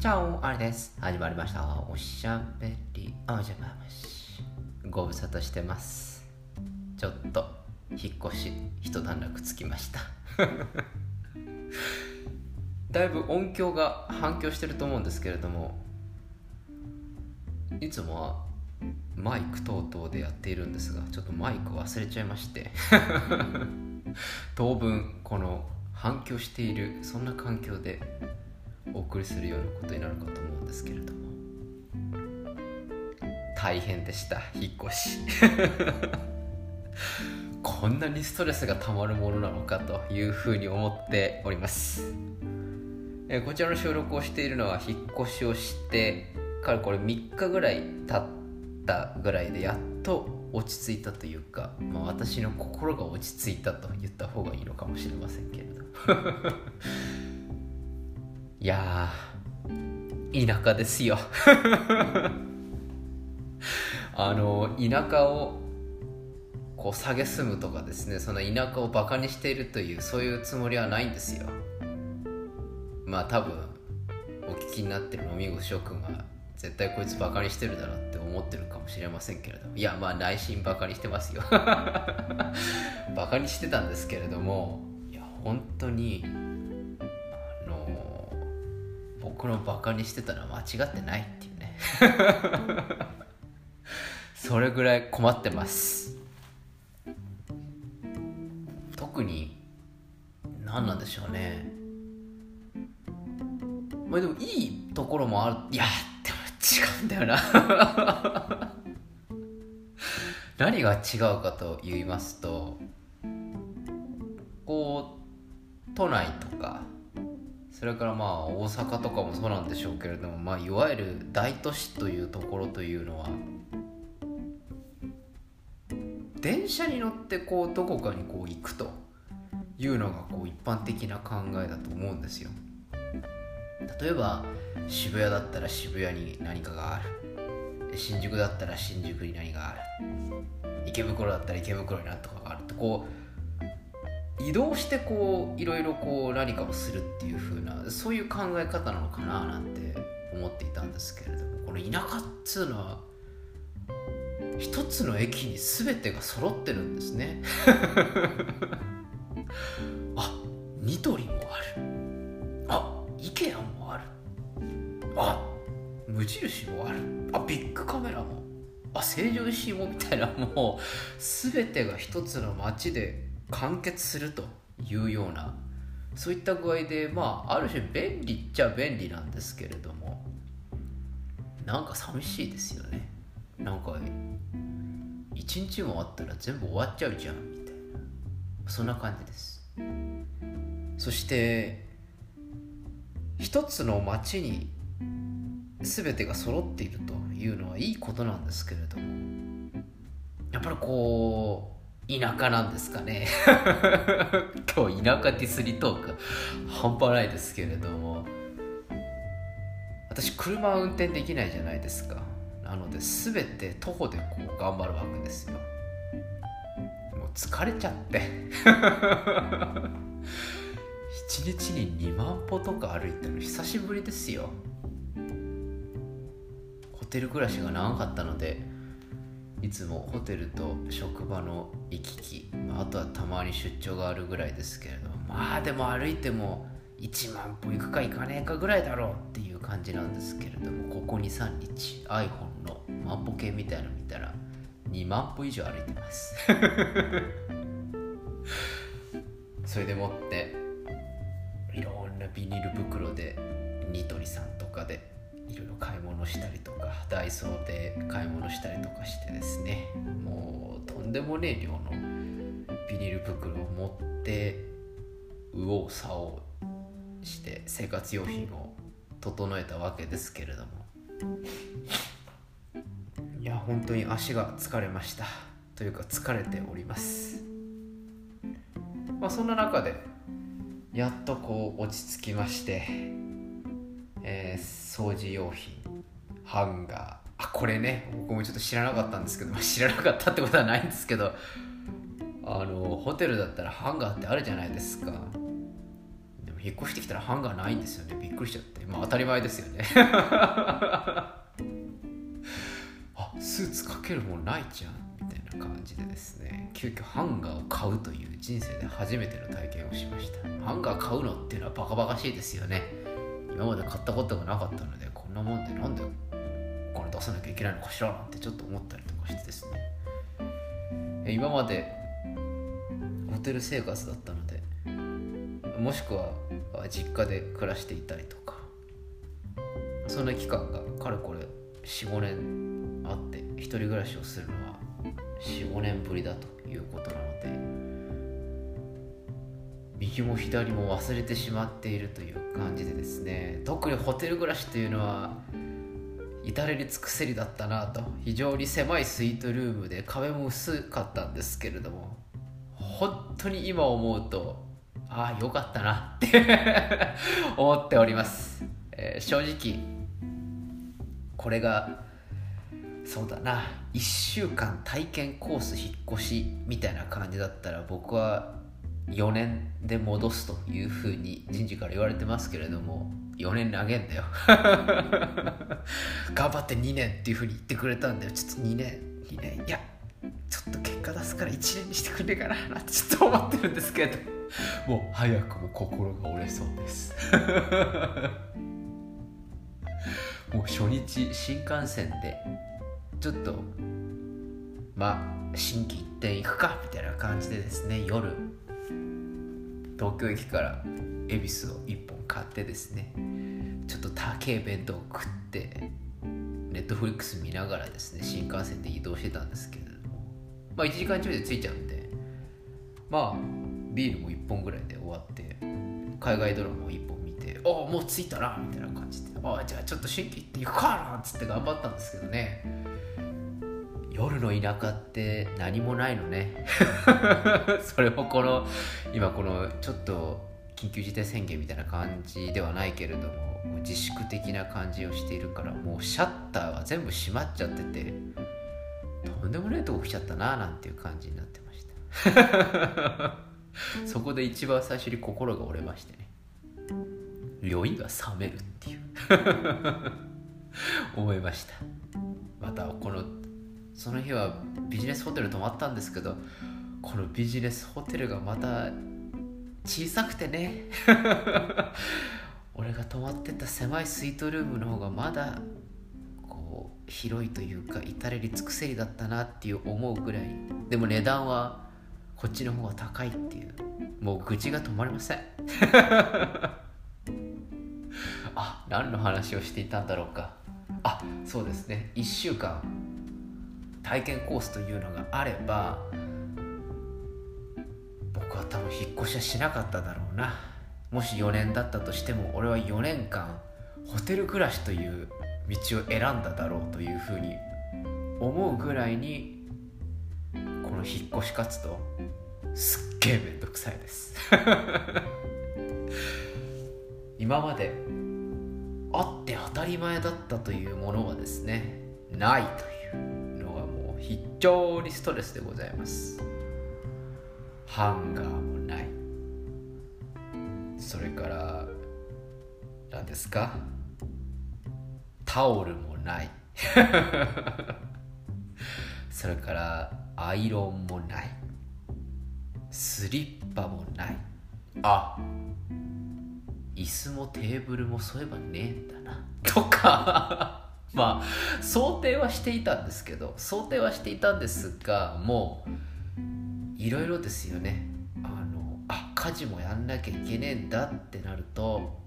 チャオあれです。始まりました。おしゃべり。おじゃましご無沙汰してます。ちょっと引っ越し一段落つきました。だいぶ音響が反響してると思うんですけれどもいつもはマイク等々でやっているんですがちょっとマイク忘れちゃいまして。当分この反響しているそんな環境でお送りするようなことになるかと思うんですけれども。大変でした引っ越し。こんなにストレスがたまるものなのかというふうに思っております。えこちらの収録をしているのは引っ越しをしてからこれ3日ぐらい経ったぐらいでやっと落ち着いたというか、まあ、私の心が落ち着いたと言った方がいいのかもしれませんけれど。いや田舎ですよ。あの田舎をこう蔑むとかですねその田舎をバカにしているというそういうつもりはないんですよ。まあ多分お聞きになってる飲み子諸君は絶対こいつバカにしてるだろうって思ってるかもしれませんけれども。いやまあ内心バカにしてますよ。バカにしてたんですけれどもいや本当に僕のバカにしてたのは間違ってないっていうね。それぐらい困ってます。特に何なんでしょうね。まあでもいいところもある。いやでも違うんだよな。何が違うかと言いますとこう都内とかそれからまあ大阪とかもそうなんでしょうけれども、まあ、いわゆる大都市というところというのは電車に乗ってこうどこかにこう行くというのがこう一般的な考えだと思うんですよ。例えば渋谷だったら渋谷に何かがある新宿だったら新宿に何がある池袋だったら池袋に何とかがあるってこう移動してこういろいろこう何かをするっていう風なそういう考え方なのかななんて思っていたんですけれどもこの田舎っつうのは一つの駅に全てが揃ってるんですね。あニトリもある。あ IKEA もある。あ無印もある。あビッグカメラも。あ成城石井もみたいなもう全てが一つの街で完結するというようなそういった具合でまあある種便利っちゃ便利なんですけれどもなんか寂しいですよね。なんか一日もあったら全部終わっちゃうじゃんみたいな。そんな感じです。そして一つの町に全てが揃っているというのはいいことなんですけれどもやっぱりこう田舎なんですかね。今日田舎ディスリトーク半端ないですけれども。私車運転できないじゃないですか。なので全て徒歩でこう頑張るわけですよ。もう疲れちゃって。1日に2万歩とか歩いたの久しぶりですよ。ホテル暮らしが長かったので。いつもホテルと職場の行き来、まあ、とはたまに出張があるぐらいですけれどまあでも歩いても1万歩行くか行かねえかぐらいだろうっていう感じなんですけれどもここ23日 iPhone の万歩計みたいの見たら2万歩以上歩いてます。それでもっていろんなビニール袋でニトリさんとかでいろいろ買い物したりとかダイソーで買い物したりとかしてですね。もうとんでもねえ量のビニール袋を持って右往左往して生活用品を整えたわけですけれども。いや本当に足が疲れました。というか疲れております。まあそんな中でやっとこう落ち着きまして、掃除用品ハンガー。あこれね。僕もちょっと知らなかったんですけど、知らなかったってことはないんですけどあのホテルだったらハンガーってあるじゃないですか。でも引っ越してきたらハンガーないんですよね。びっくりしちゃって。まあ当たり前ですよね。あスーツかけるもんないじゃん。みたいな感じでですね。急遽ハンガーを買うという人生で初めての体験をしました。ハンガー買うのっていうのはバカバカしいですよね。今まで買ったことがなかったのでこんなもんでなんでお金出さなきゃいけないのかしらなんてちょっと思ったりとかしてですね。今までホテル生活だったのでもしくは実家で暮らしていたりとかそんな期間がかれこれ45年あって一人暮らしをするのは45年ぶりだということなので右も左も忘れてしまっているという感じでですね特にホテル暮らしというのは至れり尽くせりだったなと非常に狭いスイートルームで壁も薄かったんですけれども本当に今思うとああよかったなって 思っております、えー、正直これがそうだな1週間体験コース引っ越しみたいな感じだったら僕は4年で戻すというふうに人事から言われてますけれども4年投げんだよ。頑張って2年っていうふうに言ってくれたんだよ。ちょっと2年2年。いやちょっと結果出すから1年にしてくれねえかななんてちょっと思ってるんですけど。もう早くも心が折れそうです。もう初日新幹線でちょっとまあ心機一転行くかみたいな感じでですね夜東京駅から恵比寿を1本買ってですねちょっと高い弁当を食ってネットフリックス見ながらですね新幹線で移動してたんですけれどもまあ1時間ちょいで着いちゃうんでまあビールも1本ぐらいで終わって海外ドラマを1本見て「ああもう着いたな」みたいな感じで「ああじゃあちょっと新規行って行くかな」っつって頑張ったんですけどね。夜の田舎って何もないのね。それもこの今このちょっと緊急事態宣言みたいな感じではないけれども自粛的な感じをしているからもうシャッターが全部閉まっちゃっててとんでもないとこ来ちゃったななんていう感じになってました。そこで一番最初に心が折れましてね。酔いが冷めるっていう。思いました。またこのその日はビジネスホテル泊まったんですけどこのビジネスホテルがまた小さくてね。俺が泊まってた狭いスイートルームの方がまだこう広いというか至れり尽くせりだったなっていう思うぐらい。でも値段はこっちの方が高いっていう。もう愚痴が止まりません。あ何の話をしていたんだろうか。あそうですね。1週間。体験コースというのがあれば僕は多分引っ越しはしなかっただろうな。もし4年だったとしても俺は4年間ホテル暮らしという道を選んだだろうというふうに思うぐらいにこの引っ越し活動すっげえめんどくさいです。今まであって当たり前だったというものはですねないという。非常にストレスでございます。ハンガーもない。それから何ですか？タオルもない。それからアイロンもない。スリッパもない。あ椅子もテーブルもそういえばねえんだな。とか。まあ想定はしていたんですけど想定はしていたんですがもういろいろですよね。あのあ家事もやんなきゃいけねえんだってなると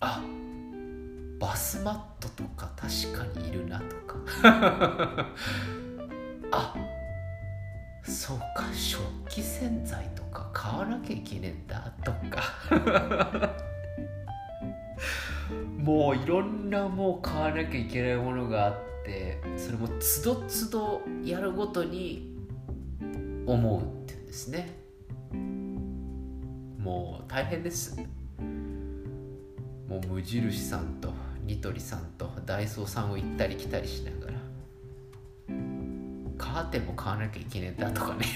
あバスマットとか確かにいるなとか。あそうか食器洗剤とか買わなきゃいけねえんだとか もういろんなもう買わなきゃいけないものがあってそれもつどつどやるごとに思うっていうんですね。もう大変です。もう無印さんとニトリさんとダイソーさんを行ったり来たりしながらカーテンも買わなきゃいけねえんだとかね。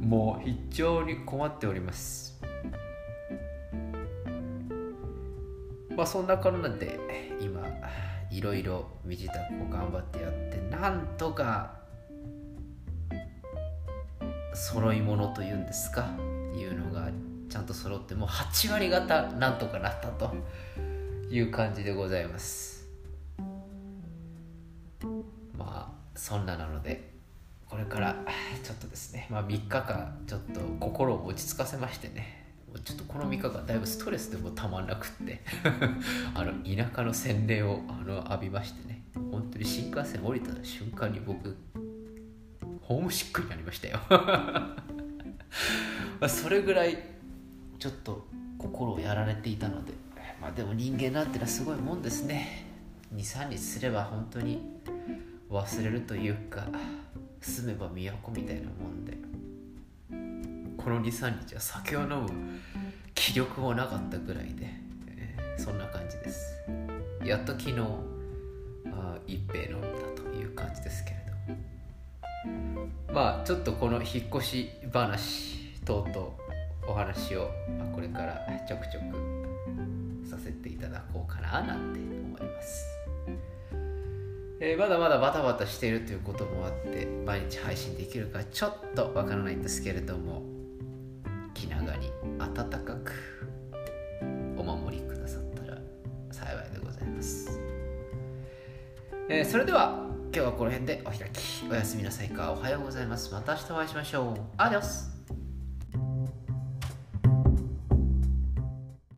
もう非常に困っております。まあそんなこんなで今いろいろ身支度を頑張ってやってなんとか揃い物というんですかいうのがちゃんと揃ってもう8割方なんとかなったという感じでございます。まあそんななのでこれからちょっとですねまあ3日間ちょっと心を落ち着かせましてねちょっとこの3日間だいぶストレスでもたまんなくって。あの田舎の洗礼をあの浴びましてね。本当に新幹線降りた瞬間に僕ホームシックになりましたよ。それぐらいちょっと心をやられていたので。まあでも人間なんてのはすごいもんですね。23日すれば本当に忘れるというか住めば都みたいなもんで。この23日は酒を飲む気力もなかったぐらいで、えー、そんな感じです。やっと昨日あ一杯飲んだという感じですけれど。まあちょっとこの引っ越し話等々お話をこれからちょくちょくさせていただこうかななんて思います、えー、まだまだバタバタしているということもあって毎日配信できるかちょっとわからないんですけれども気長に温かくお守りくださったら幸いでございます、えー、それでは今日はこの辺でお開き。おやすみなさいか。おはようございます。また明日お会いしましょう。アディオス。